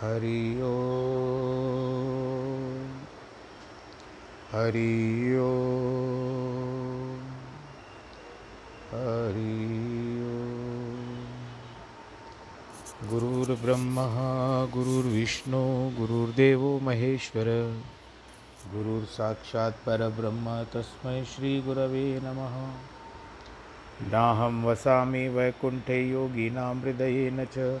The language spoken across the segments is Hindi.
हरि ओ हरि ओ हरि ओ गुरुर्ब्रह्मा, गुरुर्विष्णु, गुरुर्देवो महेश्वर। गुरुर्साक्षात् परब्रह्म, तस्मै श्रीगुरवे नमः। नाहं वसामि वैकुण्ठे योगिनां हृदयेन च।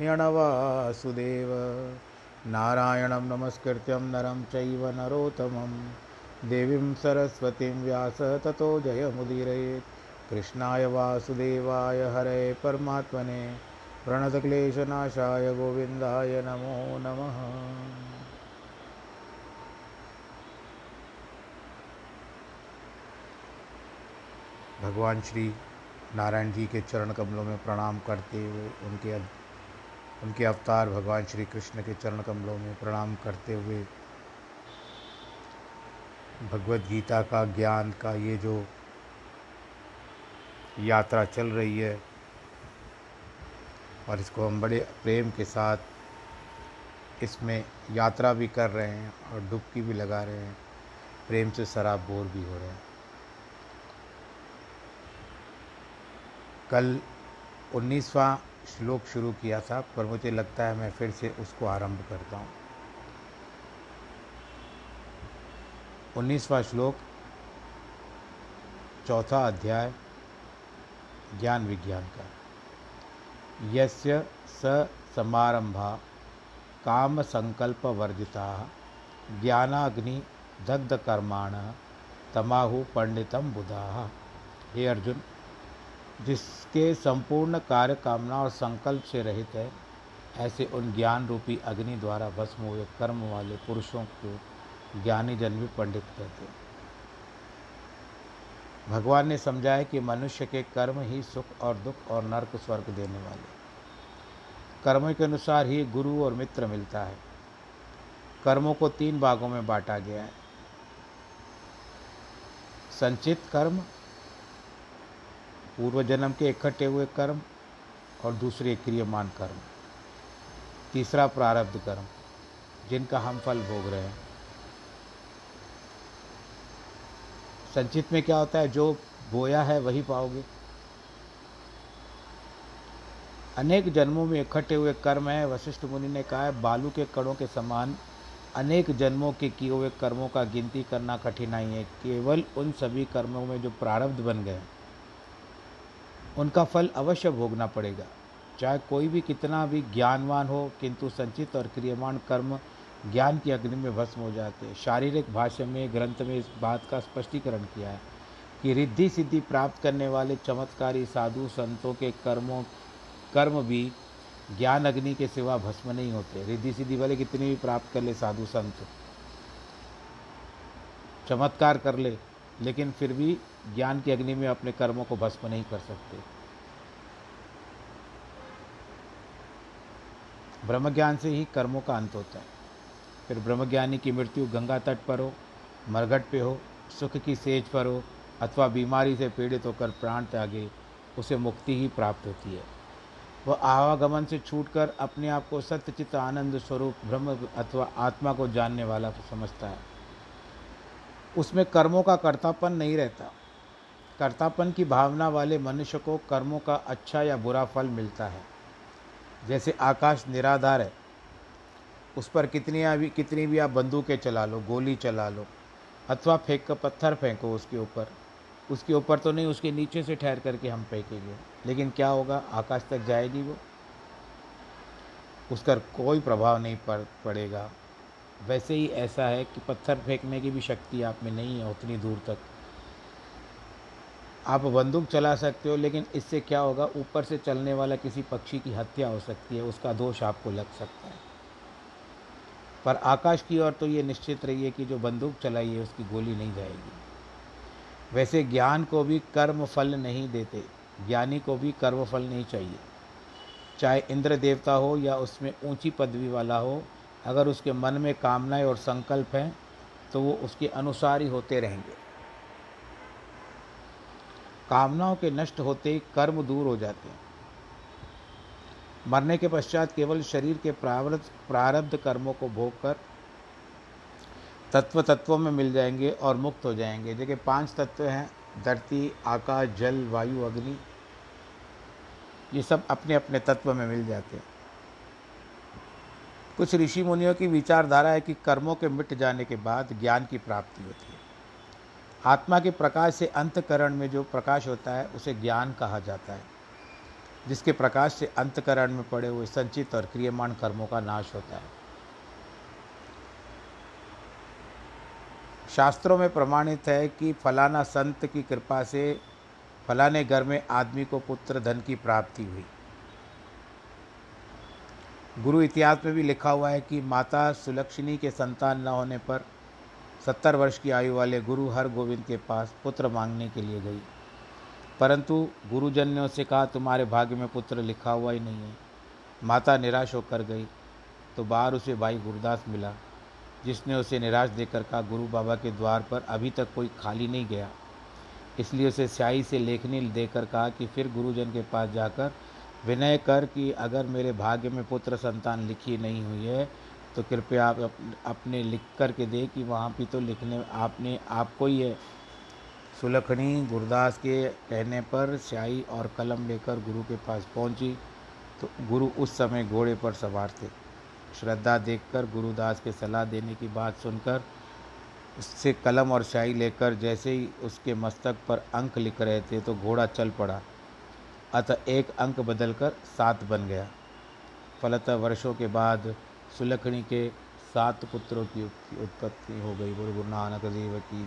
यणवासुदेव नारायणं नमस्कृत्यं नरं चैव नरोत्तमं देवीं सरस्वतीं व्यास ततो जयमुदीरयेत्। कृष्णाय वासुदेवाय हरे परमात्मने। प्रणतक्लेशनाशाय गोविन्दाय नमो नमः। भगवान श्री नारायण जी के चरण कमलों में प्रणाम करते हुए उनके उनके अवतार भगवान श्री कृष्ण के चरण कमलों में प्रणाम करते हुए भगवत गीता का, ज्ञान का, ये जो यात्रा चल रही है, और इसको हम बड़े प्रेम के साथ इसमें यात्रा भी कर रहे हैं और डुबकी भी लगा रहे हैं। प्रेम से शराब बोर भी हो रहे हैं। कल उन्नीसवां श्लोक शुरू किया था, पर मुझे लगता है मैं फिर से उसको आरंभ करता हूँ। उन्नीसवा श्लोक, चौथा अध्याय, ज्ञान विज्ञान का। यस्य स समारंभा, काम संकल्प वर्जिता, ज्ञानाग्नि दग्ध कर्माण तमाहु पंडितम बुधा। हे अर्जुन जिसके संपूर्ण कार्य कामना और संकल्प से रहित है, ऐसे उन ज्ञान रूपी अग्नि द्वारा भस्म हुए कर्म वाले पुरुषों को ज्ञानी जन भी पंडित कहते हैं। भगवान ने समझाया कि मनुष्य के कर्म ही सुख और दुख और नरक स्वर्ग देने वाले कर्मों के अनुसार ही गुरु और मित्र मिलता है। कर्मों को तीन भागों में बांटा गया है। संचित कर्म पूर्व जन्म के इकट्ठे हुए कर्म और दूसरे क्रियमान कर्म। तीसरा प्रारब्ध कर्म, जिनका हम फल भोग रहे हैं। संचित में क्या होता है? जो बोया है वही पाओगे। अनेक जन्मों में इकट्ठे हुए कर्म है। वशिष्ठ मुनि ने कहा है, बालू के कणों के समान अनेक जन्मों के किए हुए कर्मों का गिनती करना कठिनाई है। केवल उन सभी कर्मों में जो प्रारब्ध बन गए उनका फल अवश्य भोगना पड़ेगा। चाहे कोई भी कितना भी ज्ञानवान हो, किंतु संचित और क्रियमान कर्म ज्ञान की अग्नि में भस्म हो जाते हैं। शारीरिक भाषा में, ग्रंथ में इस बात का स्पष्टीकरण किया है कि रिद्धि सिद्धि प्राप्त करने वाले चमत्कारी साधु संतों के कर्मों, कर्म भी ज्ञान अग्नि के सिवा भस्म नहीं होते। रिद्धि सिद्धि वाले कितने भी प्राप्त कर ले साधु संत, चमत्कार कर ले, लेकिन फिर भी ज्ञान की अग्नि में अपने कर्मों को भस्म नहीं कर सकते। ब्रह्म ज्ञान से ही कर्मों का अंत होता है। फिर ब्रह्मज्ञानी की मृत्यु गंगा तट पर हो, मरघट पे हो, सुख की सेज पर हो, अथवा बीमारी से पीड़ित होकर प्राण त्यागे, उसे मुक्ति ही प्राप्त होती है। वह आवागमन से छूटकर अपने आप को सत्यचित आनंद स्वरूप ब्रह्म अथवा आत्मा को जानने वाला समझता है। उसमें कर्मों का कर्तापन नहीं रहता। कर्तापन की भावना वाले मनुष्य को कर्मों का अच्छा या बुरा फल मिलता है। जैसे आकाश निराधार है, उस पर कितनी भी कितनी भी आप बंदूकें चला लो, गोली चला लो, अथवा फेंक कर पत्थर फेंको उसके ऊपर उसके ऊपर तो नहीं, उसके नीचे से ठहर करके हम फेंकेंगे। लेकिन क्या होगा? आकाश तक जाएगी वो। उसका कोई प्रभाव नहीं पड़, पड़ेगा। वैसे ही ऐसा है कि पत्थर फेंकने की भी शक्ति आप में नहीं है, उतनी दूर तक। आप बंदूक चला सकते हो, लेकिन इससे क्या होगा, ऊपर से चलने वाला किसी पक्षी की हत्या हो सकती है, उसका दोष आपको लग सकता है। पर आकाश की ओर तो ये निश्चित रहिए कि जो बंदूक चलाई है, उसकी गोली नहीं जाएगी। वैसे ज्ञान को भी कर्म फल नहीं देते, ज्ञानी को भी कर्म फल नहीं चाहिए। चाहे इंद्र देवता हो या उसमें ऊँची पदवी वाला हो, अगर उसके मन में कामनाएँ और संकल्प हैं तो वो उसके अनुसार ही होते रहेंगे। कामनाओं के नष्ट होते ही कर्म दूर हो जाते हैं। मरने के पश्चात केवल शरीर के प्रारब्ध प्रारब्ध कर्मों को भोग कर तत्व तत्वों में मिल जाएँगे और मुक्त हो जाएँगे। देखिए, पाँच तत्व हैं, धरती, आकाश, जल, वायु, अग्नि। ये सब अपने अपने तत्व में मिल जाते हैं। कुछ ऋषि मुनियों की विचारधारा है कि कर्मों के मिट जाने के बाद ज्ञान की प्राप्ति होती है। आत्मा के प्रकाश से अंतकरण में जो प्रकाश होता है, उसे ज्ञान कहा जाता है। जिसके प्रकाश से अंतकरण में पड़े हुए संचित और क्रियमाण कर्मों का नाश होता है। शास्त्रों में प्रमाणित है कि फलाना संत की कृपा से फलाने घर में आदमी को पुत्र धन की प्राप्ति हुई। गुरु इतिहास में भी लिखा हुआ है कि माता सुलक्षणी के संतान न होने पर सत्तर वर्ष की आयु वाले गुरु हर गोविंद के पास पुत्र मांगने के लिए गई। परंतु गुरुजन ने उससे कहा, तुम्हारे भाग्य में पुत्र लिखा हुआ ही नहीं है। माता निराश होकर गई तो बाहर उसे भाई गुरुदास मिला, जिसने उसे निराश देकर कहा, गुरु बाबा के द्वार पर अभी तक कोई खाली नहीं गया। इसलिए उसे स्याही से लेखनी देकर कहा कि फिर गुरुजन के पास जाकर विनय कर कि अगर मेरे भाग्य में पुत्र संतान लिखी नहीं हुई है तो कृपया आप अपने लिख कर के दे कि वहाँ भी तो लिखने आपने, आपको ही है सुलखनी गुरदास के कहने पर स्याही और कलम लेकर गुरु के पास पहुँची। तो गुरु उस समय घोड़े पर सवार थे। श्रद्धा देखकर गुरुदास के सलाह देने की बात सुनकर उससे कलम और स्याही लेकर जैसे ही उसके मस्तक पर अंक लिख रहे थे तो घोड़ा चल पड़ा। अतः एक अंक बदलकर सात बन गया। फलतः वर्षों के बाद सुलखणी के सात पुत्रों की उत्पत्ति हो गई। बोलो गुरु नानक देव की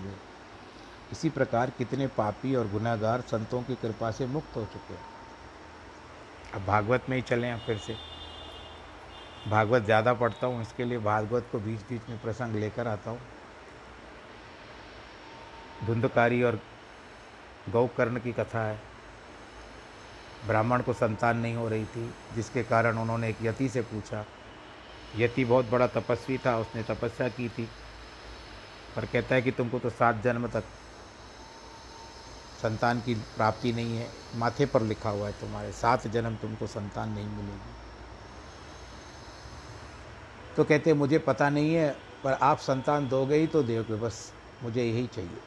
इसी प्रकार कितने पापी और गुनाहगार संतों की कृपा से मुक्त हो चुके हैं। अब भागवत में ही चलें फिर से। भागवत ज़्यादा पढ़ता हूँ, इसके लिए भागवत को बीच बीच में प्रसंग लेकर आता हूँ। धुंधकारी और गौकर्ण की कथा है। ब्राह्मण को संतान नहीं हो रही थी, जिसके कारण उन्होंने एक यति से पूछा यति बहुत बड़ा तपस्वी था, उसने तपस्या की थी। पर कहता है कि तुमको तो सात जन्म तक संतान की प्राप्ति नहीं है। माथे पर लिखा हुआ है तुम्हारे सात जन्म तुमको संतान नहीं मिलेगी। तो कहते मुझे पता नहीं है, पर आप संतान दोगे ही तो दोगे बस मुझे यही चाहिए।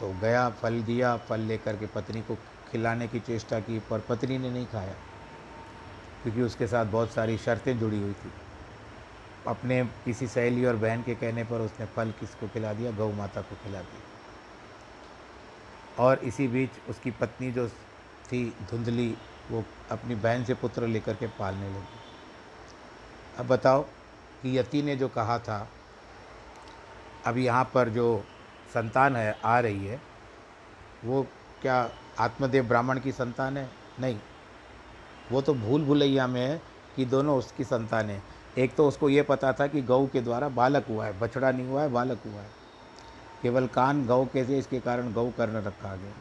तो गया, फल दिया, फल लेकर के पत्नी को खिलाने की चेष्टा की, पर पत्नी ने नहीं खाया। क्योंकि उसके साथ बहुत सारी शर्तें जुड़ी हुई थी। अपने किसी सहेली और बहन के कहने पर उसने फल किसको खिला दिया? गौ माता को खिला दिया। और इसी बीच उसकी पत्नी जो थी धुंधली, वो अपनी बहन से पुत्र लेकर के पालने लगी। अब बताओ कि यति ने जो कहा था, अब यहाँ पर जो संतान है, आ रही है, वो क्या आत्मदेव ब्राह्मण की संतान है? नहीं। वो तो भूल भुलैया में है कि दोनों उसकी संतान है। एक तो उसको ये पता था कि गऊ के द्वारा बालक हुआ है, बछड़ा नहीं हुआ है, बालक हुआ है। केवल कान गौ के थे इसके कारण गौ कर्ण रखा गया।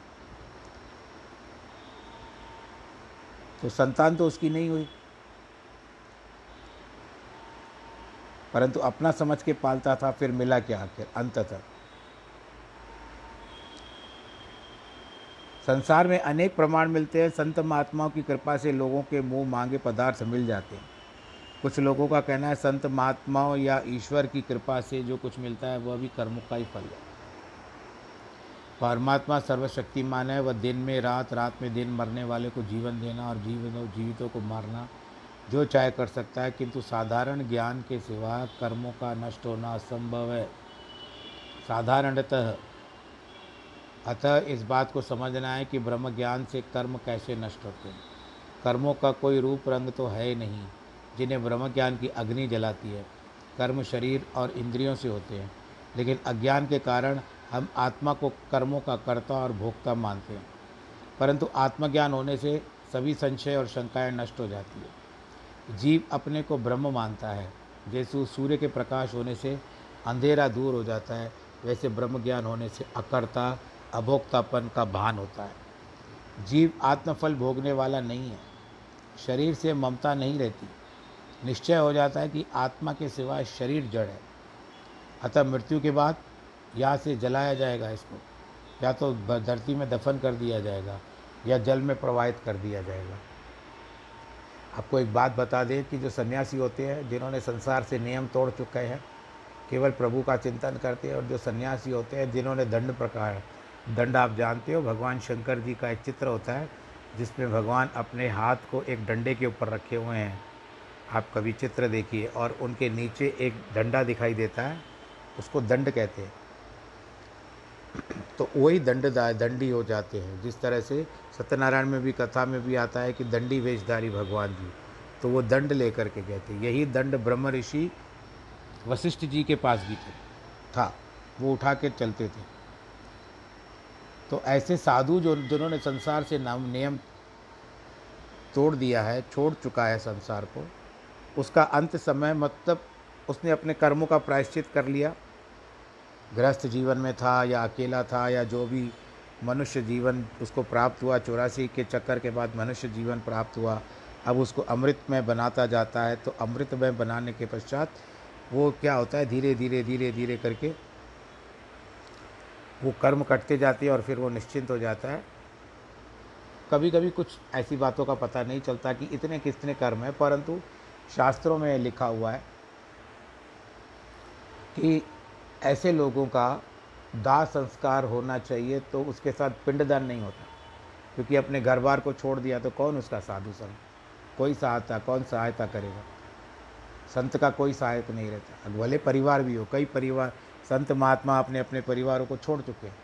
तो संतान तो उसकी नहीं हुई। परंतु अपना समझ के पालता था, फिर मिला क्या आखिर? अंततः संसार में अनेक प्रमाण मिलते हैं। संत महात्माओं की कृपा से लोगों के मुँह मांगे पदार्थ मिल जाते हैं। कुछ लोगों का कहना है, संत महात्माओं या ईश्वर की कृपा से जो कुछ मिलता है, वह भी कर्म का ही फल है। परमात्मा सर्वशक्तिमान है। वह दिन में रात रात में दिन मरने वाले को जीवन देना और जीवन जीवितों को मारना, जो चाहे कर सकता है, किंतु साधारण ज्ञान के सिवा कर्मों का नष्ट होना असंभव है। साधारणतः अतः इस बात को समझना है कि ब्रह्म ज्ञान से कर्म कैसे नष्ट होते हैं। कर्मों का कोई रूप रंग तो है नहीं, जिन्हें ब्रह्म ज्ञान की अग्नि जलाती है। कर्म शरीर और इंद्रियों से होते हैं, लेकिन अज्ञान के कारण हम आत्मा को कर्मों का कर्ता और भोक्ता मानते हैं। परंतु आत्मज्ञान होने से सभी संशय और शंकाएँ नष्ट हो जाती है। जीव अपने को ब्रह्म मानता है। जैसे सूर्य के प्रकाश होने से अंधेरा दूर हो जाता है, वैसे ब्रह्म ज्ञान होने से अकर्ता अभोक्तापन का भान होता है। जीव आत्मफल भोगने वाला नहीं है। शरीर से ममता नहीं रहती। निश्चय हो जाता है कि आत्मा के सिवाय शरीर जड़ है। अतः मृत्यु के बाद यहाँ से जलाया जाएगा इसको। या तो धरती में दफन कर दिया जाएगा या जल में प्रवाहित कर दिया जाएगा। आपको एक बात बता दें कि जो सन्यासी होते हैं, जिन्होंने संसार से नियम तोड़ चुके हैं, केवल प्रभु का चिंतन करते हैं और जो सन्यासी होते हैं, जिन्होंने दंड प्रकार दंड आप जानते हो, भगवान शंकर जी का एक चित्र होता है, जिसमें भगवान अपने हाथ को एक डंडे के ऊपर रखे हुए हैं। आप कभी चित्र देखिए और उनके नीचे एक डंडा दिखाई देता है, उसको दंड कहते हैं। तो वही दंड दंडी हो जाते हैं। जिस तरह से सत्यनारायण में भी, कथा में भी आता है कि दंडी वेशधारी भगवान जी तो वो दंड लेकर के गए थे यही दंड ब्रह्म ऋषि वशिष्ठ जी के पास भी थे। था, वो उठा के चलते थे। तो ऐसे साधु जो, जिन्होंने संसार से नाम, नियम तोड़ दिया है, छोड़ चुका है संसार को, उसका अंत समय मतलब उसने अपने कर्मों का प्रायश्चित कर लिया। गृहस्थ जीवन में था या अकेला था या जो भी मनुष्य जीवन उसको प्राप्त हुआ, चौरासी के चक्कर के बाद मनुष्य जीवन प्राप्त हुआ, अब उसको अमृत में बनाता जाता है तो अमृत में बनाने के पश्चात वो क्या होता है? धीरे धीरे धीरे धीरे करके वो कर्म कटते जाते हैं और फिर वो निश्चिंत हो जाता है। कभी कभी कुछ ऐसी बातों का पता नहीं चलता कि इतने कितने कर्म हैं, परंतु शास्त्रों में लिखा हुआ है कि ऐसे लोगों का दाह संस्कार होना चाहिए तो उसके साथ पिंडदान नहीं होता। क्योंकि अपने घर बार को छोड़ दिया तो कौन उसका साधु संत? कोई सहायता, कौन सहायता करेगा? संत का कोई सहायक नहीं रहता। भले परिवार भी हो, कई परिवार संत महात्मा अपने अपने परिवारों को छोड़ चुके हैं।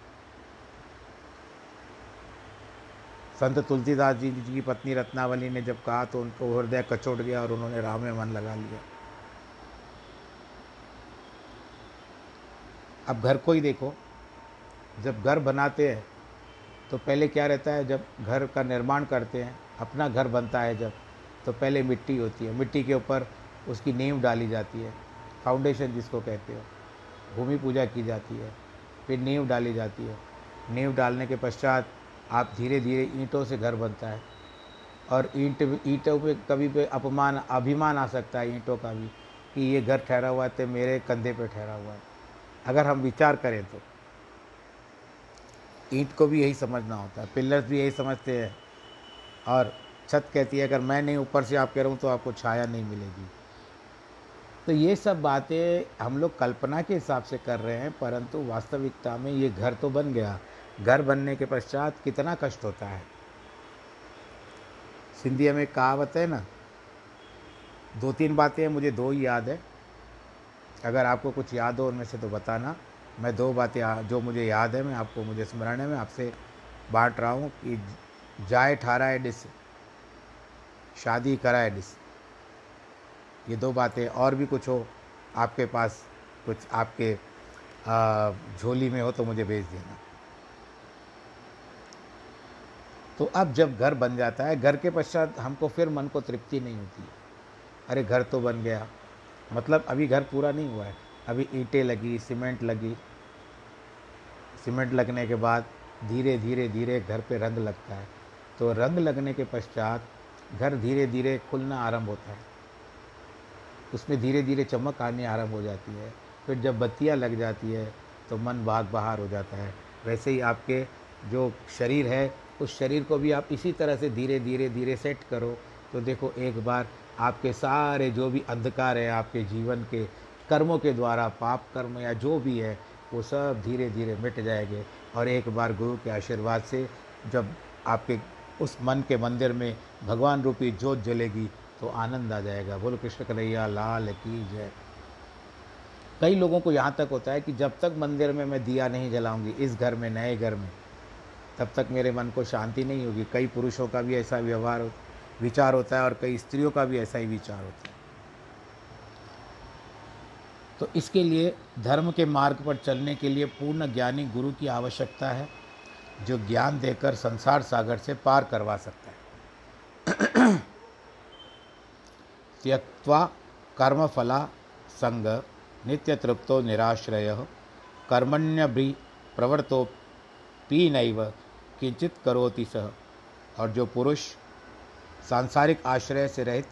संत तुलसीदास जी की पत्नी रत्नावली ने जब कहा तो उनको हृदय कचोट गया और उन्होंने राम में मन लगा लिया। अब घर को ही देखो। जब घर बनाते हैं तो पहले क्या रहता है? जब घर का निर्माण करते हैं, अपना घर बनता है जब तो पहले मिट्टी होती है। मिट्टी के ऊपर उसकी नींव डाली जाती है। फाउंडेशन जिसको कहते हो। भूमि पूजा की जाती है, फिर नींव डाली जाती है। नींव डालने के पश्चात आप धीरे धीरे ईंटों से घर बनता है और ईंट ईंटों पे कभी पे अपमान, अभिमान आ सकता है ईंटों का भी कि ये घर ठहरा हुआ है तो मेरे कंधे पे ठहरा हुआ है। अगर हम विचार करें तो। ईंट को भी यही समझना होता है, पिलर्स भी यही समझते हैं। और छत कहती है, अगर मैं नहीं ऊपर से आप कह रहा हूँ तो आपको छाया नहीं मिलेगी। तो ये सब बातें हम लोग कल्पना के हिसाब से कर रहे हैं, परंतु वास्तविकता में ये घर तो बन गया। घर बनने के पश्चात कितना कष्ट होता है। सिंधी में कहावत है ना दो तीन बातें मुझे दो ही याद है। अगर आपको कुछ याद हो उनमें से तो बताना। मैं दो बातें, जो मुझे याद है, मैं आपको, मुझे स्मरण है, मैं आपसे बांट रहा हूँ कि जाए ठाराए डिस शादी कराए डिस ये दो बातें और भी कुछ हो, आपके पास कुछ आपके झोली में हो तो मुझे भेज देना। तो अब जब घर बन जाता है, घर के पश्चात हमको फिर मन को तृप्ति नहीं होती। अरे घर तो बन गया। मतलब अभी घर पूरा नहीं हुआ है। अभी ईंटें लगी, सीमेंट लगी। सीमेंट लगने के बाद धीरे धीरे धीरे घर पे रंग लगता है। तो रंग लगने के पश्चात घर धीरे धीरे खुलना आरंभ होता है। उसमें धीरे धीरे चमक आने आरंभ हो जाती है। फिर जब बत्तियाँ लग जाती है तो मन भाग बाहर हो जाता है। वैसे ही आपके जो शरीर है, उस शरीर को भी आप इसी तरह से धीरे धीरे धीरे सेट करो। तो देखो, एक बार आपके सारे जो भी अंधकार है, आपके जीवन के कर्मों के द्वारा, पाप कर्म या जो भी है, वो सब धीरे धीरे मिट जाएँगे। और एक बार गुरु के आशीर्वाद से जब आपके उस मन के मंदिर में भगवान रूपी जोत जलेगी तो आनंद आ जाएगा। बोलो, कृष्ण कन्हैया, लाल की जय। कई लोगों को यहाँ तक होता है कि जब तक मंदिर में मैं दिया नहीं जलाऊँगी, इस घर में, नए घर में, तब तक मेरे मन को शांति नहीं होगी। कई पुरुषों का भी ऐसा व्यवहार विचार होता है और कई स्त्रियों का भी ऐसा ही विचार होता है। तो इसके लिए धर्म के मार्ग पर चलने के लिए पूर्ण ज्ञानी गुरु की आवश्यकता है, जो ज्ञान देकर संसार सागर से पार करवा सकता है त्यक्वा कर्मफला संग नित्य तृप्तो निराश्रय कर्मण्य प्रवर्तो पी नैव किंचित करोति सह और जो पुरुष सांसारिक आश्रय से रहित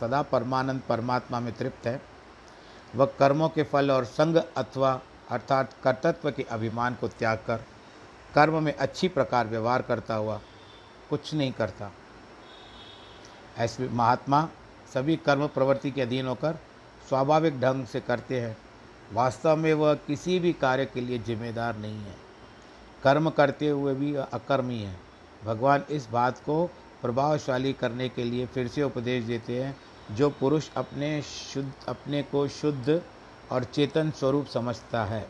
सदा परमानंद परमात्मा में तृप्त है, वह कर्मों के फल और संग अथवा अर्थात कर्तत्व के अभिमान को त्याग कर कर्म में अच्छी प्रकार व्यवहार करता हुआ कुछ नहीं करता। ऐसे महात्मा सभी कर्म प्रवृत्ति के अधीन होकर स्वाभाविक ढंग से करते हैं। वास्तव में वह किसी भी कार्य के लिए जिम्मेदार नहीं है। कर्म करते हुए भी अकर्मी है। भगवान इस बात को प्रभावशाली करने के लिए फिर से उपदेश देते हैं, जो पुरुष अपने शुद्ध, अपने को शुद्ध और चेतन स्वरूप समझता है।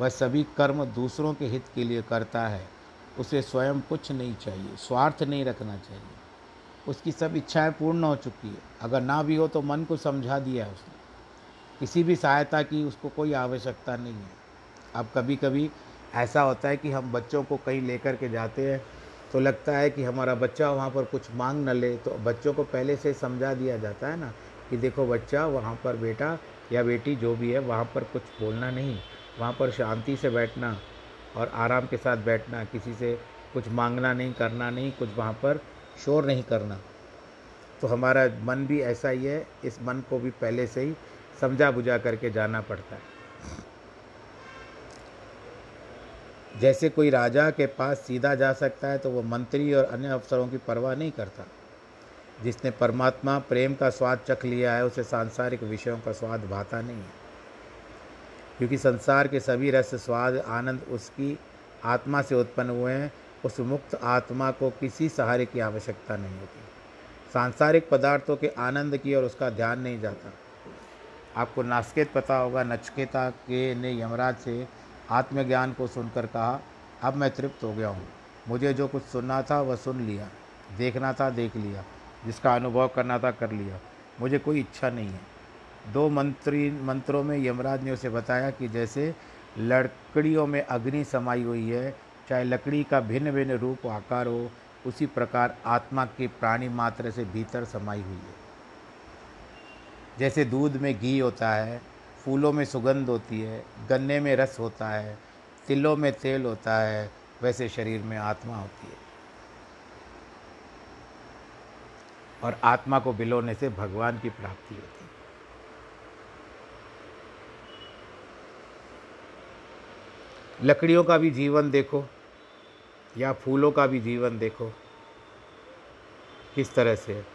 वह सभी कर्म दूसरों के हित के लिए करता है। उसे स्वयं कुछ नहीं चाहिए, स्वार्थ नहीं रखना चाहिए। उसकी सब इच्छाएँ पूर्ण हो चुकी है। अगर ना भी हो तो मन को समझा दिया है उसने। किसी भी सहायता की उसको कोई आवश्यकता नहीं है। अब कभी कभी ऐसा होता है कि हम बच्चों को कहीं लेकर के जाते हैं तो लगता है कि हमारा बच्चा वहाँ पर कुछ मांग न ले तो बच्चों को पहले से समझा दिया जाता है ना कि देखो बच्चा, वहाँ पर बेटा या बेटी जो भी है, वहाँ पर कुछ बोलना नहीं। वहाँ पर शांति से बैठना और आराम के साथ बैठना, किसी से कुछ मांगना नहीं, करना नहीं, कुछ वहाँ पर शोर नहीं करना। तो हमारा मन भी ऐसा ही है, इस मन को भी पहले से ही समझा बुझा करके जाना पड़ता है। जैसे कोई राजा के पास सीधा जा सकता है तो वो मंत्री और अन्य अफसरों की परवाह नहीं करता। जिसने परमात्मा, प्रेम का स्वाद चख लिया है, उसे सांसारिक विषयों का स्वाद भाता नहीं है। क्योंकि संसार के सभी रस स्वाद, आनंद उसकी आत्मा से उत्पन्न हुए हैं उस मुक्त आत्मा को किसी सहारे की आवश्यकता नहीं होती। सांसारिक पदार्थों के आनंद की और उसका ध्यान नहीं जाता। आपको नास्केत पता होगा, नचकेता के ने यमराज से आत्मज्ञान को सुनकर कहा, अब मैं तृप्त हो गया हूँ। मुझे जो कुछ सुनना था, वह सुन लिया। देखना था, देख लिया। जिसका अनुभव करना था, कर लिया। मुझे कोई इच्छा नहीं है। दो मंत्री, मंत्रों में यमराज ने उसे बताया कि जैसे लड़कड़ियों में अग्नि समाई हुई है चाहे लकड़ी का भिन्न भिन्न रूप, आकार हो, उसी प्रकार आत्मा की प्राणी मात्र से भीतर समाई हुई है। जैसे दूध में घी होता है, फूलों में सुगंध होती है, गन्ने में रस होता है, तिलों में तेल होता है, वैसे शरीर में आत्मा होती है। और आत्मा को बिलोने से भगवान की प्राप्ति होती है। लकड़ियों का भी जीवन देखो या फूलों का भी जीवन देखो। किस तरह से?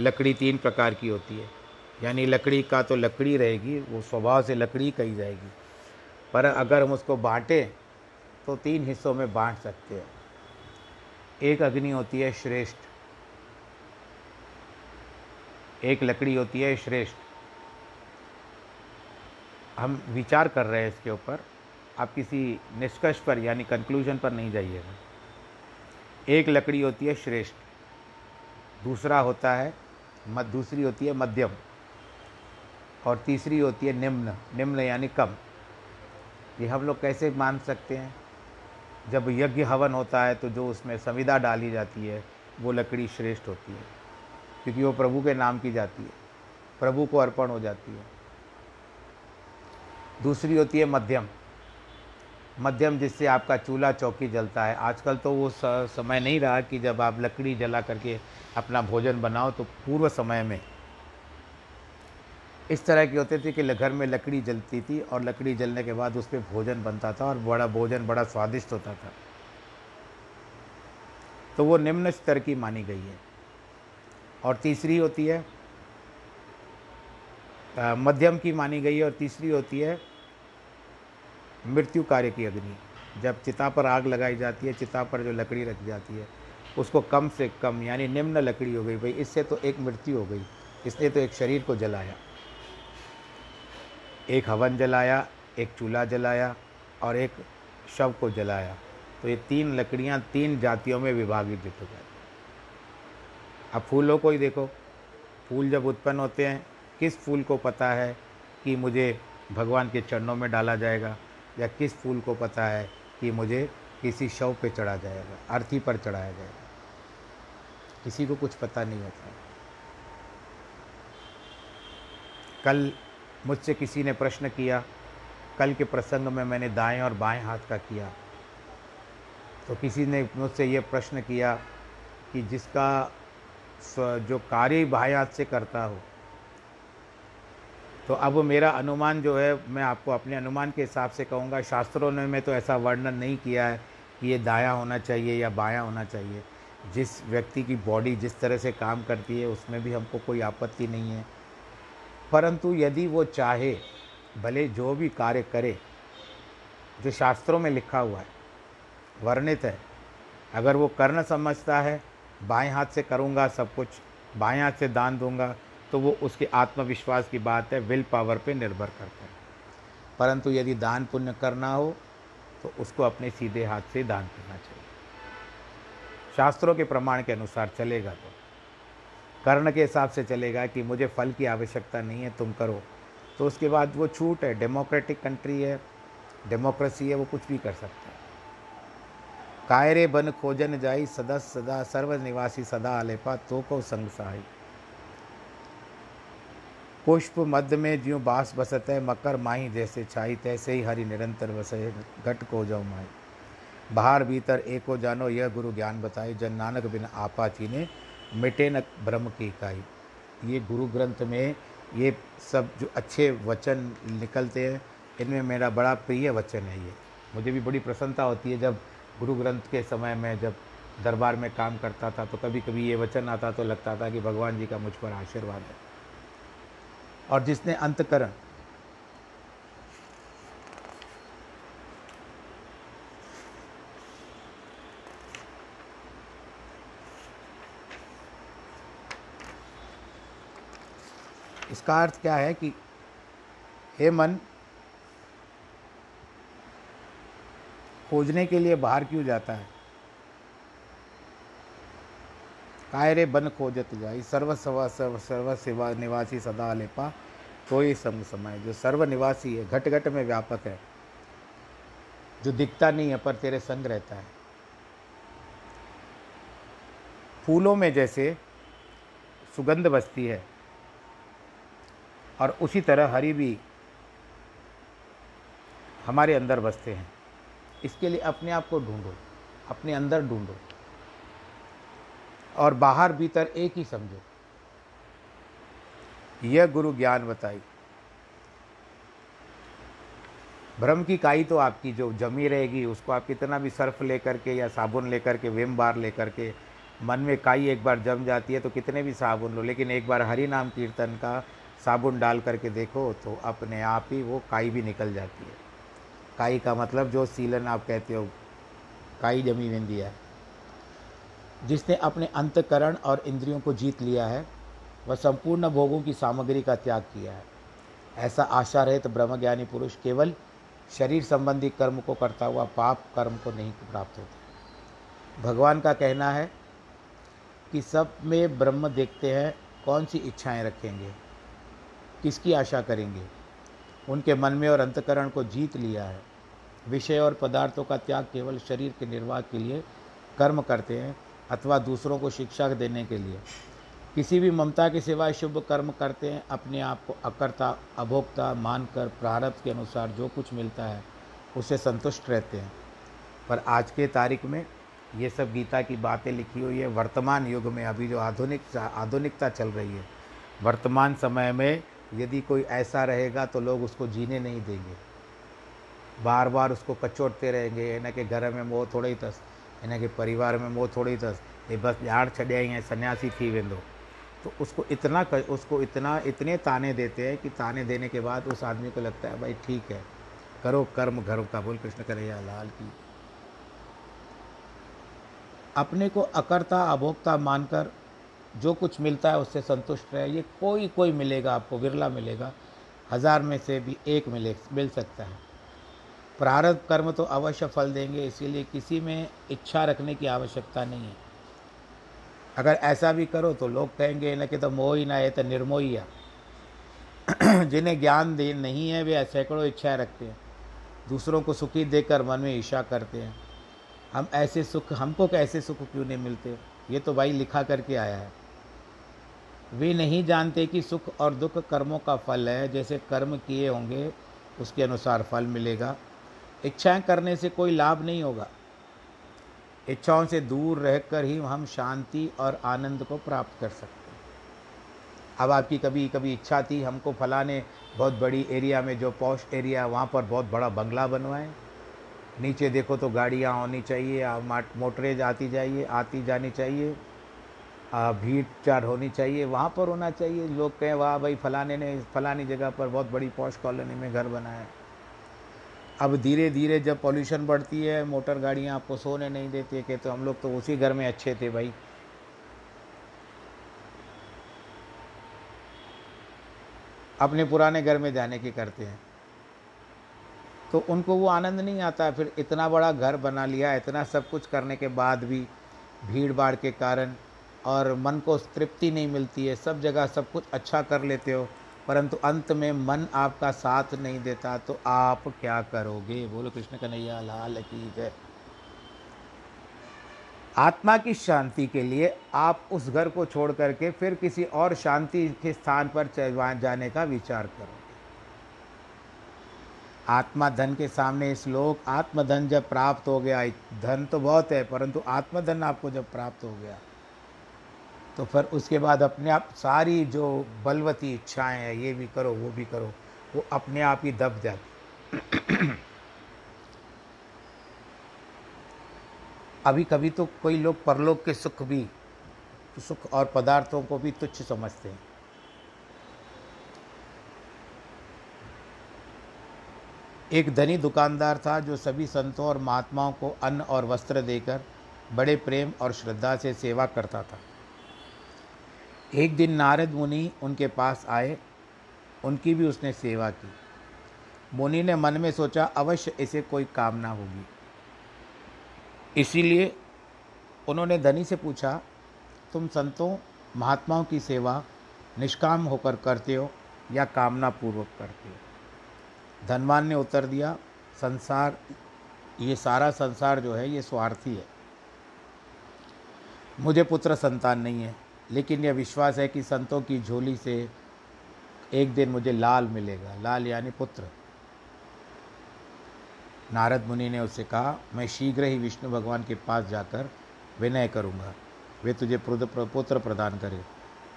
लकड़ी तीन प्रकार की होती है। यानी लकड़ी का तो लकड़ी रहेगी, वो स्वभाव से लकड़ी कही जाएगी। पर अगर हम उसको बांटें तो तीन हिस्सों में बांट सकते हैं। एक अग्नि होती है श्रेष्ठ। एक लकड़ी होती है श्रेष्ठ। हम विचार कर रहे हैं इसके ऊपर। आप किसी निष्कर्ष पर, यानी कंक्लूजन पर नहीं जाइएगा। एक लकड़ी होती है श्रेष्ठ, दूसरा होता है मत दूसरी होती है मध्यम, और तीसरी होती है निम्न निम्न यानी कम। ये हम लोग कैसे मान सकते हैं? जब यज्ञ हवन होता है तो जो उसमें संविदा डाली जाती है, वो लकड़ी श्रेष्ठ होती है, क्योंकि वो प्रभु के नाम की जाती है, प्रभु को अर्पण हो जाती है। दूसरी होती है मध्यम मध्यम जिससे आपका चूल्हा चौकी जलता है। आजकल तो वो समय नहीं रहा कि जब आप लकड़ी जला करके अपना भोजन बनाओ तो पूर्व समय में। इस तरह के होते थे कि घर में लकड़ी जलती थी और लकड़ी जलने के बाद उस पर भोजन बनता था और बड़ा भोजन बड़ा स्वादिष्ट होता था। तो वो निम्न स्तर की मानी गई है। और तीसरी होती है मध्यम की मानी गई है और तीसरी होती है मृत्यु कार्य की अग्नि। जब चिता पर आग लगाई जाती है, चिता पर जो लकड़ी रखी जाती है, उसको कम से कम, यानी निम्न लकड़ी हो गई, भाई इससे तो एक मृत्यु हो गई। इसने तो एक शरीर को जलाया। एक हवन जलाया, एक चूल्हा जलाया और एक शव को जलाया। तो ये तीन लकड़ियाँ तीन जातियों में विभाजित हो जाती अब फूलों को ही देखो। फूल जब उत्पन्न होते हैं, किस फूल को पता है कि मुझे भगवान के चरणों में डाला जाएगा? या किस फूल को पता है कि मुझे किसी शव पे चढ़ा जाएगा, अर्थी पर चढ़ाया जाएगा? किसी को कुछ पता नहीं होता कल मुझसे किसी ने प्रश्न किया, कल के प्रसंग में मैंने दाएँ और बाएँ हाथ का किया तो किसी ने मुझसे ये प्रश्न किया कि जिसका जो कार्य बाएँ हाथ से करता हो तो अब मेरा अनुमान जो है, मैं आपको अपने अनुमान के हिसाब से कहूँगा, शास्त्रों ने में तो ऐसा वर्णन नहीं किया है कि ये दाया होना चाहिए या बायां होना चाहिए। जिस व्यक्ति की बॉडी जिस तरह से काम करती है, उसमें भी हमको कोई आपत्ति नहीं है। परंतु यदि वो चाहे, भले जो भी कार्य करे, जो शास्त्रों में लिखा हुआ है, वर्णित है, अगर वो कर्ण समझता है, बाएँ हाथ से करूँगा सब कुछ, बाएँ हाथ से दान दूँगा तो वो उसके आत्मविश्वास की बात है विल पावर पे निर्भर करता है। परंतु यदि दान पुण्य करना हो तो उसको अपने सीधे हाथ से दान करना चाहिए। शास्त्रों के प्रमाण के अनुसार चलेगा तो। कर्ण के हिसाब से चलेगा कि मुझे फल की आवश्यकता नहीं है, तुम करो। तो उसके बाद वो छूट है डेमोक्रेटिक कंट्री है डेमोक्रेसी है, वो कुछ भी कर सकता है। कायरे बन खोजन जाई, सदा सदा सर्व निवासी सदा आलेपा तो को संग सहाई पुष्प मध्य में ज्यों बास बसत है मकर माही जैसे छाई, तैसे ही हरि निरंतर बसे, घट को जाऊँ माई बाहर भीतर एको जानो, यह गुरु ज्ञान बताए, जन नानक बिन आपा ने मिटे न ब्रह्म की इकाई ये गुरु ग्रंथ में ये सब जो अच्छे वचन निकलते हैं, इनमें मेरा बड़ा प्रिय वचन है ये। मुझे भी बड़ी प्रसन्नता होती है जब गुरु ग्रंथ के समय में जब दरबार में काम करता था तो कभी कभी ये वचन आता तो लगता था कि भगवान जी का मुझ पर आशीर्वाद है। और जिसने अंतकरण। इसका अर्थ क्या है कि, हे मन, खोजने के लिए बाहर क्यों जाता है? कायरे बन खोजत जाई, सर्व सवा सर्व सर्व सेवा निवासी सदा लेपा, कोई सम समय। जो सर्व निवासी है घट घट में व्यापक है, जो दिखता नहीं है, पर तेरे संग रहता है। फूलों में जैसे सुगंध बसती है, और उसी तरह हरी भी हमारे अंदर बसते हैं। इसके लिए अपने आप को ढूंढो, अपने अंदर ढूंढो। और बाहर भीतर एक ही समझो। यह गुरु ज्ञान बताई। भ्रम की काई तो आपकी जो जमी रहेगी, उसको आप कितना भी सर्फ लेकर के या साबुन लेकर के, विम बार लेकर के, मन में काई एक बार जम जाती है तो कितने भी साबुन लो, लेकिन एक बार हरि नाम कीर्तन का साबुन डाल करके देखो तो अपने आप ही वो काई भी निकल जाती है। काई का मतलब जो सीलन आप कहते हो, काई जमी वेंदी है। जिसने अपने अंतकरण और इंद्रियों को जीत लिया है, वह संपूर्ण भोगों की सामग्री का त्याग किया है। ऐसा आशा रहित तो ब्रह्मज्ञानी पुरुष केवल शरीर संबंधी कर्म को करता हुआ पाप कर्म को नहीं प्राप्त होता। भगवान का कहना है कि सब में ब्रह्म देखते हैं, कौन सी इच्छाएँ रखेंगे, किसकी आशा करेंगे? उनके मन में और अंतकरण को जीत लिया है। विषय और पदार्थों का त्याग केवल शरीर के निर्वाह के लिए कर्म करते हैं अथवा दूसरों को शिक्षा देने के लिए। किसी भी ममता के सिवाय शुभ कर्म करते हैं, अपने आप को अकर्ता, अभोक्ता मानकर प्रारब्ध के अनुसार जो कुछ मिलता है, उसे संतुष्ट रहते हैं। पर आज के तारीख में ये सब गीता की बातें लिखी हुई है। वर्तमान युग में अभी जो आधुनिक आधुनिकता चल रही है, वर्तमान समय में यदि कोई ऐसा रहेगा तो लोग उसको जीने नहीं देंगे। बार बार उसको कचोटते रहेंगे ना कि घर में वो थोड़े ही अथसि के परिवार में मोह थोड़ी अथसि ये बसि ॼाण छॾिया ई सन्यासी थी वेंदो। तो उसको इतना उसको इतना, इतने ताने देते हैं कि ताने देने के बाद उस आदमी को लगता है, भाई ठीक है, करो कर्म घर का बोल, कृष्ण कन्हैया लाल की। अपने को अकर्ता, अभोक्ता मानकर जो कुछ मिलता है उससे संतुष्ट रहे। ये कोई कोई मिलेगा आपको विरला मिलेगा। हज़ार में से भी एक मिले, मिल सकता है। प्रारब्ध कर्म तो अवश्य फल देंगे, इसीलिए किसी में इच्छा रखने की आवश्यकता नहीं है। अगर ऐसा भी करो तो लोग कहेंगे, न कि तो मोह ना है तो निर्मोहिया जिन्हें ज्ञान दे नहीं है, वे सैकड़ों इच्छाएँ रखते हैं। दूसरों को सुखी देकर मन में ईर्षा करते हैं। हम ऐसे सुख, हमको कैसे सुख क्यों नहीं मिलते? ये तो भाई लिखा करके आया है। वे नहीं जानते कि सुख और दुख कर्मों का फल है। जैसे कर्म किए होंगे, उसके अनुसार फल मिलेगा। इच्छाएँ करने से कोई लाभ नहीं होगा। इच्छाओं से दूर रहकर ही हम शांति और आनंद को प्राप्त कर सकते हैं। अब आपकी कभी कभी इच्छा थी हमको फलाने बहुत बड़ी एरिया में जो पौश एरिया है, वहाँ पर बहुत बड़ा बंगला बनवाएँ। नीचे देखो तो गाड़ियाँ होनी चाहिए मोटरेज आती जाइए, आती जानी चाहिए भीड़ चार होनी चाहिए, वहाँ पर होना चाहिए। लोग कहें, वाह भाई, फलाने ने, फलानी जगह पर बहुत बड़ी पौश कॉलोनी में घर बनाया अब धीरे धीरे जब पॉल्यूशन बढ़ती है मोटर गाड़ियाँ आपको सोने नहीं देती है तो हम लोग तो उसी घर में अच्छे थे भाई। अपने पुराने घर में जाने की करते हैं। तो उनको वो आनंद नहीं आता, फिर इतना बड़ा घर बना लिया, इतना सब कुछ करने के बाद भी भीड़ भाड़ के कारण और मन को तृप्ति नहीं मिलती है, सब जगह सब कुछ अच्छा कर लेते हो। परंतु अंत में मन आपका साथ नहीं देता तो आप क्या करोगे? बोलो कृष्ण कन्हैया, लाल की जय। आत्मा की शांति के लिए आप उस घर को छोड़ करके फिर किसी और शांति के स्थान पर जाने का विचार करो आत्मा धन के इस श्लोक आत्मधन जब प्राप्त हो गया, धन तो बहुत है, परंतु आत्मधन आपको जब प्राप्त हो गया तो फिर उसके बाद अपने आप सारी जो बलवती इच्छाएँ हैं, ये भी करो, वो भी करो, वो अपने आप ही दब जाती अभी कभी तो कोई लोग परलोक के सुख भी, सुख और पदार्थों को भी तुच्छ समझते हैं। एक धनी दुकानदार था जो सभी संतों और महात्माओं को अन्न और वस्त्र देकर बड़े प्रेम और श्रद्धा से सेवा करता था। एक दिन नारद मुनि उनके पास आए, उनकी भी उसने सेवा की। मुनि ने मन में सोचा, अवश्य इसे कोई कामना होगी। इसीलिए उन्होंने धनी से पूछा, तुम संतों, महात्माओं की सेवा निष्काम होकर करते हो या कामना पूर्वक करते हो? धनवान ने उत्तर दिया, संसार, ये सारा संसार जो है, ये स्वार्थी है। मुझे पुत्र संतान नहीं है। लेकिन यह विश्वास है कि संतों की झोली से एक दिन मुझे लाल मिलेगा। लाल यानी पुत्र। नारद मुनि ने उससे कहा, मैं शीघ्र ही विष्णु भगवान के पास जाकर विनय करूँगा। वे तुझे पुत्र प्रदान करे।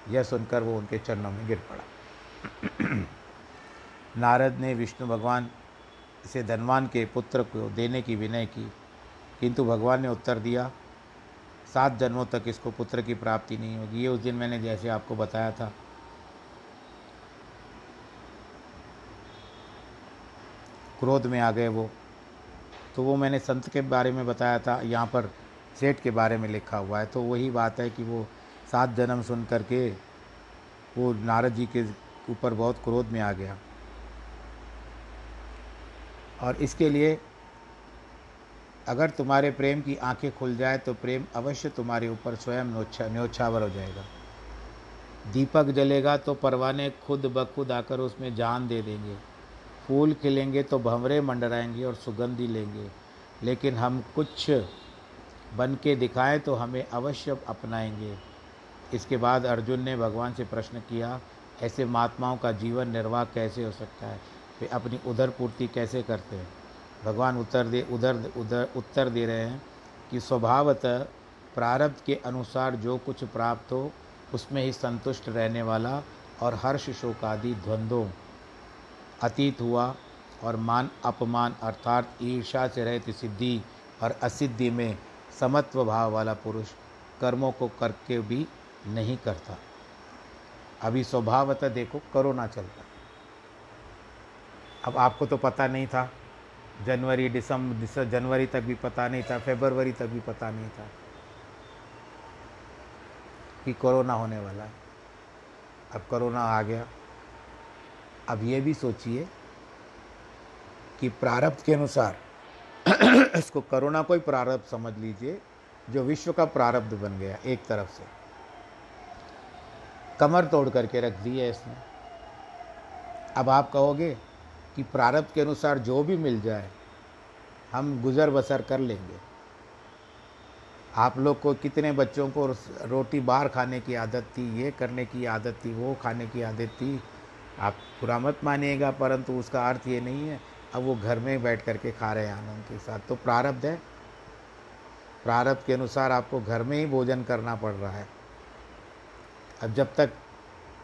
यह सुनकर वो उनके चरणों में गिर पड़ा। नारद ने विष्णु भगवान से धनवान के पुत्र को देने की विनय की, किंतु भगवान ने उत्तर दिया सात जन्मों तक इसको पुत्र की प्राप्ति नहीं होगी। ये उस दिन मैंने जैसे आपको बताया था। क्रोध में आ गए वो। तो वो मैंने संत के बारे में बताया था, यहाँ पर सेठ के बारे में लिखा हुआ है। तो वही बात है कि वो सात जन्म सुन करके वो नारद जी के ऊपर बहुत क्रोध में आ गया। और इसके लिए अगर तुम्हारे प्रेम की आँखें खुल जाए तो प्रेम अवश्य तुम्हारे ऊपर स्वयं न्योछा न्योछावर हो जाएगा। दीपक जलेगा तो परवाने खुद ब खुद आकर उसमें जान दे देंगे। फूल खिलेंगे तो भंवरे मंडराएँगे और सुगंधी लेंगे। लेकिन हम कुछ बन के दिखाएँ तो हमें अवश्य अपनाएँगे। इसके बाद अर्जुन ने भगवान से प्रश्न किया, ऐसे महात्माओं का जीवन निर्वाह कैसे हो सकता है? वे अपनी उधर पूर्ति कैसे करते हैं? भगवान उत्तर दे, उधर उधर, उत्तर दे रहे हैं कि स्वभावतः प्रारब्ध के अनुसार जो कुछ प्राप्त हो, उसमें ही संतुष्ट रहने वाला और हर्ष शोक आदि द्वंद्वों, अतीत हुआ और मान, अपमान अर्थात ईर्षा से रहित सिद्धि और असिद्धि में समत्व भाव वाला पुरुष कर्मों को करके भी नहीं करता। अभी स्वभावतः देखो, करो ना चलता। अब आपको तो पता नहीं था जनवरी दिसंबर जनवरी तक भी पता नहीं था, फेबरवरी तक भी पता नहीं था कि कोरोना होने वाला है। अब कोरोना आ गया। अब ये भी सोचिए कि प्रारब्ध के अनुसार इसको कोरोना को ही प्रारब्ध समझ लीजिए, जो विश्व का प्रारब्ध बन गया एक तरफ़ से। कमर तोड़ करके रख दी है इसने। अब आप कहोगे कि प्रारब्ध के अनुसार जो भी मिल जाए, हम गुज़र बसर कर लेंगे। आप लोग को कितने बच्चों को रोटी बाहर खाने की आदत थी, ये करने की आदत थी, वो खाने की आदत थी, आप पूरा मत मानिएगा, परंतु उसका अर्थ ये नहीं है। अब वो घर में बैठ करके खा रहे हैं आनंद के साथ। तो प्रारब्ध है। प्रारब्ध के अनुसार आपको घर में ही भोजन करना पड़ रहा है। अब जब तक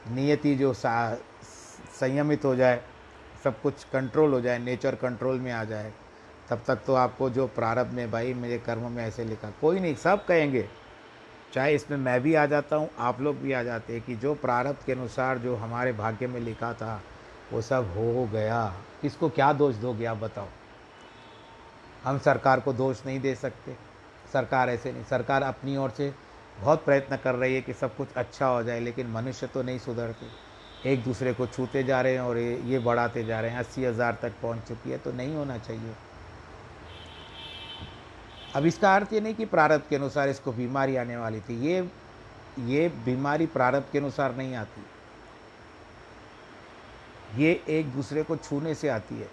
नियति जो संयमित हो जाए सब कुछ कंट्रोल हो जाए नेचर कंट्रोल में आ जाए, तब तक तो आपको जो प्रारब्ध में, भाई, मेरे कर्म में ऐसे लिखा, कोई नहीं, सब कहेंगे। चाहे इसमें मैं भी आ जाता हूँ, आप लोग भी आ जाते हैं कि जो प्रारब्ध के अनुसार जो हमारे भाग्य में लिखा था, वो सब हो गया। किसको क्या दोष दोगे, आप बताओ? हम सरकार को दोष नहीं दे सकते। सरकार ऐसे नहीं, सरकार अपनी ओर से बहुत प्रयत्न कर रही है कि सब कुछ अच्छा हो जाए, लेकिन मनुष्य तो नहीं सुधरते। एक दूसरे को छूते जा रहे हैं और ये बढ़ाते जा रहे हैं, अस्सी हज़ार तक पहुँच चुकी है तो नहीं होना चाहिए। अब इसका अर्थ ये नहीं कि प्रारब्ध के अनुसार इसको बीमारी आने वाली थी, ये ये बीमारी प्रारब्ध के अनुसार नहीं आती। ये एक दूसरे को छूने से आती है।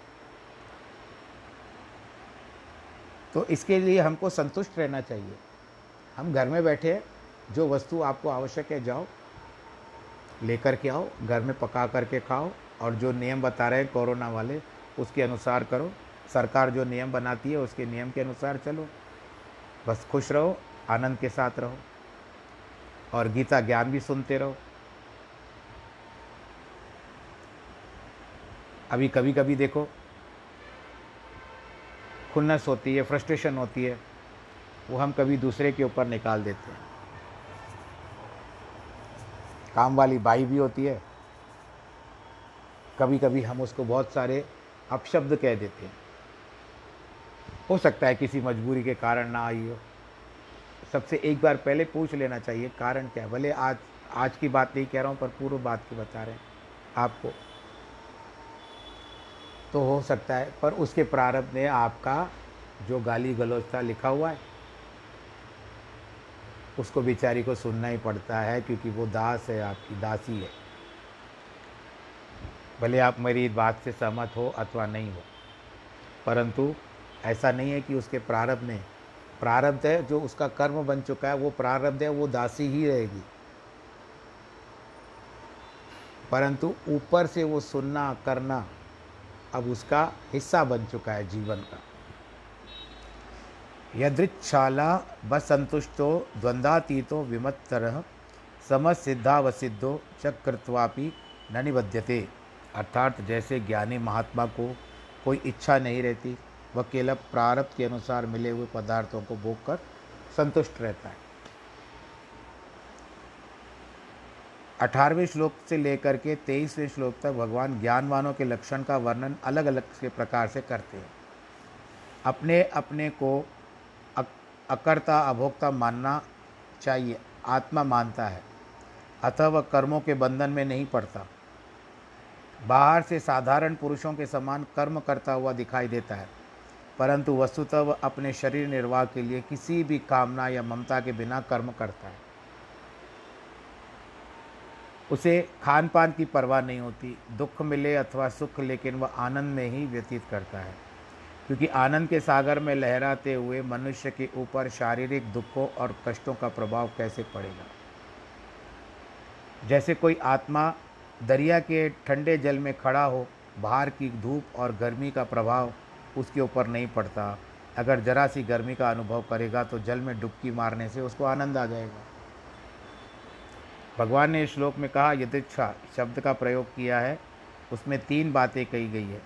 तो इसके लिए हमको संतुष्ट रहना चाहिए। हम घर में बैठे जो वस्तु आपको आवश्यक है, जाओ। लेकर के आओ, घर में पका करके खाओ और जो नियम बता रहे हैं कोरोना वाले, उसके अनुसार करो। सरकार जो नियम बनाती है, उसके नियम के अनुसार चलो। बस खुश रहो, आनंद के साथ रहो और गीता ज्ञान भी सुनते रहो। अभी कभी कभी देखो, खुन्नस होती है, फ्रस्ट्रेशन होती है, वो हम कभी दूसरे के ऊपर निकाल देते हैं। काम वाली बाई भी होती है। कभी कभी हम उसको बहुत सारे अपशब्द कह देते हैं। हो सकता है किसी मजबूरी के कारण ना आई हो। सबसे एक बार पहले पूछ लेना चाहिए, कारण क्या है? भले आज आज की बात नहीं कह रहा हूँ, पर पूर्व बात की बता रहे हैं आपको। तो हो सकता है, पर उसके प्रारंभ में आपका जो गाली गलौज था लिखा हुआ है। उसको बेचारी को सुनना ही पड़ता है क्योंकि वो दास है आपकी, दासी है। भले आप मेरी बात से सहमत हो अथवा नहीं हो, परंतु ऐसा नहीं है कि उसके प्रारब्ध में प्रारब्ध है जो उसका कर्म बन चुका है, वो प्रारब्ध है, वो दासी ही रहेगी। परंतु ऊपर से वो सुनना, करना अब उसका हिस्सा बन चुका है जीवन का। यदृच्छाला बसंतुष्टो द्वंद्वातीतो विमत्तर समसिद्धावसिद्धो चक्रत्वापि न निबध्यते। अर्थात जैसे ज्ञानी महात्मा को कोई इच्छा नहीं रहती, वह केवल प्रारब्ध के अनुसार मिले हुए पदार्थों को भोग कर संतुष्ट रहता है। अठारहवें श्लोक से लेकर के तेईसवें श्लोक तक भगवान ज्ञानवानों के लक्षण का वर्णन अलग अलग के प्रकार से करते हैं। अपने अपने को अकर्ता, अभोक्ता मानना चाहिए। आत्मा मानता है। अतः वह कर्मों के बंधन में नहीं पड़ता। बाहर से साधारण पुरुषों के समान कर्म करता हुआ दिखाई देता है। परंतु वस्तुतः वह अपने शरीर निर्वाह के लिए किसी भी कामना या ममता के बिना कर्म करता है। उसे खान पान की परवाह नहीं होती। दुख मिले अथवा सुख, लेकिन वह आनंद में ही व्यतीत करता है। क्योंकि आनंद के सागर में लहराते हुए मनुष्य के ऊपर शारीरिक दुखों और कष्टों का प्रभाव कैसे पड़ेगा? जैसे कोई आत्मा दरिया के ठंडे जल में खड़ा हो, बाहर की धूप और गर्मी का प्रभाव उसके ऊपर नहीं पड़ता। अगर जरा सी गर्मी का अनुभव करेगा तो जल में डुबकी मारने से उसको आनंद आ जाएगा। भगवान ने श्लोक में कहा, यदिच्छा शब्द का प्रयोग किया है। उसमें तीन बातें कही गई है।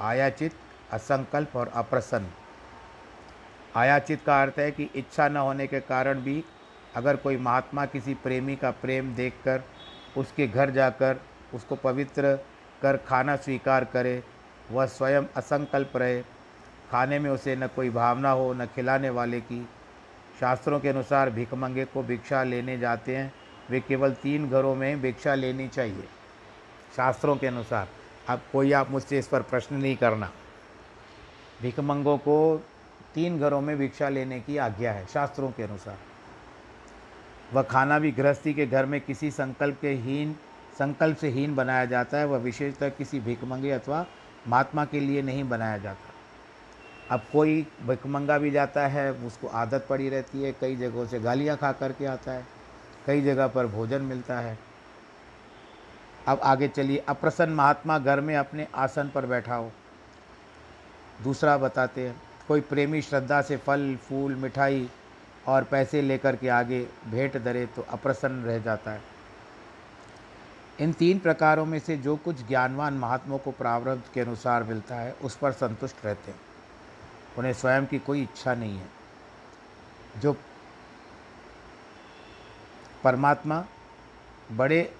आयाचित असंकल्प और अप्रसन्न। आयाचित का अर्थ है कि इच्छा न होने के कारण भी अगर कोई महात्मा किसी प्रेमी का प्रेम देखकर उसके घर जाकर उसको पवित्र कर खाना स्वीकार करे, वह स्वयं असंकल्प रहे। खाने में उसे न कोई भावना हो, न खिलाने वाले की। शास्त्रों के अनुसार भिकमंगे को भिक्षा लेने जाते हैं, वे केवल तीन घरों में भिक्षा लेनी चाहिए। शास्त्रों के अनुसार, अब कोई आप मुझसे इस पर प्रश्न नहीं करना। भिकमंगों को तीन घरों में भिक्षा लेने की आज्ञा है, शास्त्रों के अनुसार। वह खाना भी गृहस्थी के घर में किसी संकल्प के हीन, संकल्प से हीन बनाया जाता है, वह विशेषतः किसी भिकमंगे अथवा महात्मा के लिए नहीं बनाया जाता। अब कोई भिकमंगा भी जाता है, उसको आदत पड़ी रहती है, कई जगहों से गालियाँ खा करके आता है, कई जगह पर भोजन मिलता है। अब आगे चलिए, अप्रसन्न महात्मा घर में अपने आसन पर बैठा हो। दूसरा बताते हैं, कोई प्रेमी श्रद्धा से फल, फूल, मिठाई और पैसे लेकर के आगे भेंट धरे तो अप्रसन्न रह जाता है। इन तीन प्रकारों में से जो कुछ ज्ञानवान महात्माओं को प्रारब्ध के अनुसार मिलता है, उस पर संतुष्ट रहते हैं। उन्हें स्वयं की कोई इच्छा नहीं है। जो परमात्मा, बड़े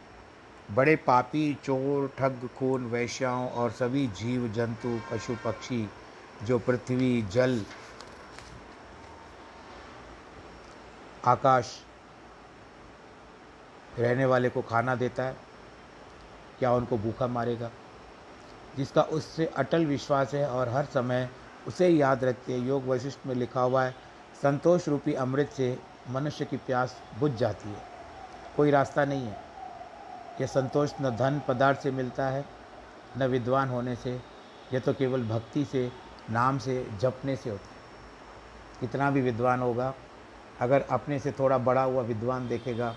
बड़े पापी, चोर, ठग, खून, वैश्याओं और सभी जीव, जंतु, पशु, पक्षी जो पृथ्वी, जल, आकाश रहने वाले को खाना देता है, क्या उनको भूखा मारेगा? जिसका उससे अटल विश्वास है और हर समय उसे याद रखते हैं। योग वशिष्ठ में लिखा हुआ है, संतोष रूपी अमृत से मनुष्य की प्यास बुझ जाती है। कोई रास्ता नहीं है। यह संतोष न धन पदार्थ से मिलता है, न विद्वान होने से, यह तो केवल भक्ति से नाम से जपने से होता है। कितना भी विद्वान होगा, अगर अपने से थोड़ा बड़ा हुआ विद्वान देखेगा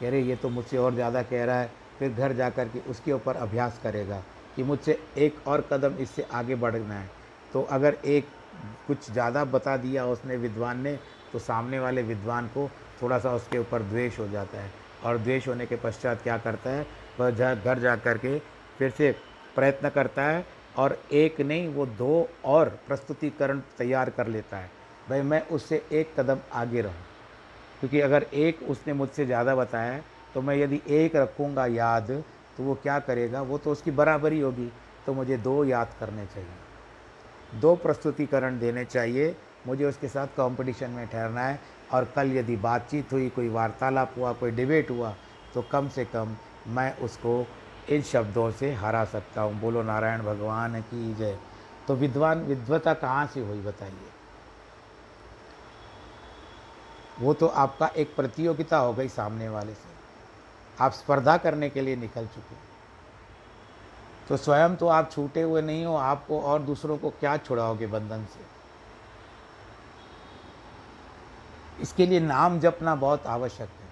कह रहे ये तो मुझसे और ज़्यादा कह रहा है। फिर घर जा कर के उसके ऊपर अभ्यास करेगा कि मुझसे एक और कदम इससे आगे बढ़ना है। तो अगर एक कुछ ज़्यादा बता दिया उसने विद्वान ने तो सामने वाले विद्वान को थोड़ा सा उसके ऊपर द्वेष हो जाता है और द्वेष होने के पश्चात क्या करता है, वह घर जा कर के फिर से प्रयत्न करता है और एक नहीं, वो दो और प्रस्तुतिकरण तैयार कर लेता है। भाई, मैं उससे एक कदम आगे रहूँ। क्योंकि अगर एक उसने मुझसे ज़्यादा बताया तो मैं यदि एक रखूँगा याद तो वो क्या करेगा? वो तो उसकी बराबरी होगी। तो मुझे दो याद करने चाहिए। दो प्रस्तुतिकरण देने चाहिए। मुझे उसके साथ कंपटीशन में ठहरना है। और कल यदि बातचीत हुई, कोई वार्तालाप हुआ, कोई डिबेट हुआ तो कम से कम मैं उसको इन शब्दों से हरा सकता हूँ। बोलो, नारायण भगवान की जय। तो विद्वान, विद्वता कहाँ से हुई बताइए? वो तो आपका एक प्रतियोगिता हो गई सामने वाले से। आप स्पर्धा करने के लिए निकल चुके तो स्वयं तो आप छूटे हुए नहीं हो, आपको और दूसरों को क्या छुड़ाओगे बंधन से? इसके लिए नाम जपना बहुत आवश्यक है।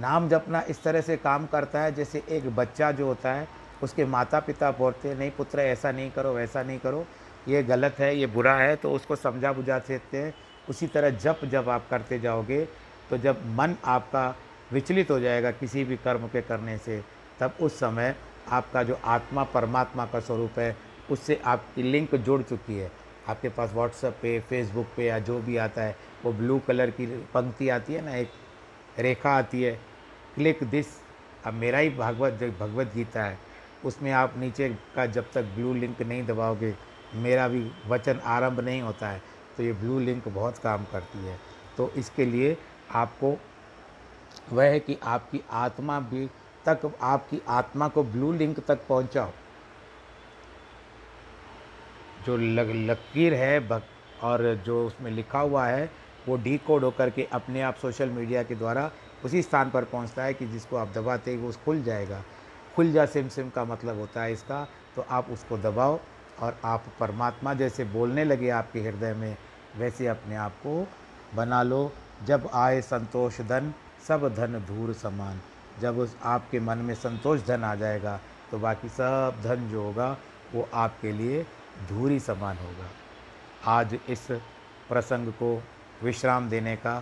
नाम जपना इस तरह से काम करता है, जैसे एक बच्चा जो होता है, उसके माता पिता बोलते हैं, नहीं पुत्र, ऐसा नहीं करो, वैसा नहीं करो, ये गलत है, ये बुरा है। तो उसको समझा बुझा देते हैं। उसी तरह जप जब आप करते जाओगे तो जब मन आपका विचलित हो जाएगा किसी भी कर्म के करने से, तब उस समय आपका जो आत्मा, परमात्मा का स्वरूप है, उससे आपकी लिंक जुड़ चुकी है। आपके पास व्हाट्सएप पे फेसबुक पे या जो भी आता है, वो ब्लू कलर की पंक्ति आती है ना, एक रेखा आती है। Click this. अब मेरा ही भागवत जो भगवत गीता है, उसमें आप नीचे का जब तक ब्लू लिंक नहीं दबाओगे, मेरा भी वचन आरंभ नहीं होता है तो ये ब्लू लिंक बहुत काम करती है। तो इसके लिए आपको वह है कि आपकी आत्मा भी तक, आपकी आत्मा को ब्लू लिंक तक पहुंचाओ। जो लकीर है और जो उसमें लिखा हुआ है वो डी कोड होकर के अपने आप सोशल मीडिया के द्वारा उसी स्थान पर पहुँचता है कि जिसको आप दबाते ही वो खुल जाएगा। खुल जा सिम सिम का मतलब होता है इसका तो आप उसको दबाओ और आप परमात्मा जैसे बोलने लगे आपके हृदय में, वैसे अपने आप को बना लो। जब आए संतोष धन, सब धन धूर समान। जब उस आपके मन में संतोष धन आ जाएगा तो बाकी सब धन जो होगा, वो आपके लिए धूरी समान होगा। आज इस प्रसंग को विश्राम देने का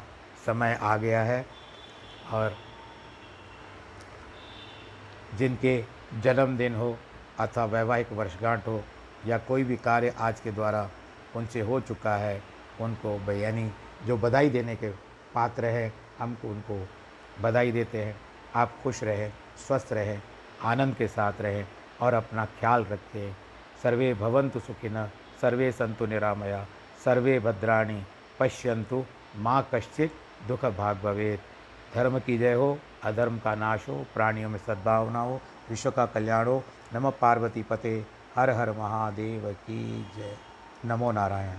समय आ गया है और जिनके जन्मदिन हो अथवा वैवाहिक वर्षगांठ हो या कोई भी कार्य आज के द्वारा उनसे हो चुका है, उनको यानी जो बधाई देने के पात्र हैं, हमको उनको बधाई देते हैं। आप खुश रहें, स्वस्थ रहें, आनंद के साथ रहें और अपना ख्याल रखें। सर्वे भवंतु सुखिन सर्वे संतु निरामया सर्वे भद्राणी पश्यंतु माँ कश्चित दुख भाग भवेद धर्म की जय हो, अधर्म का नाश हो, प्राणियों में सद्भावना हो, विश्व का कल्याण हो। नमः पार्वती पते, हर हर महादेव की जय। नमो नारायण।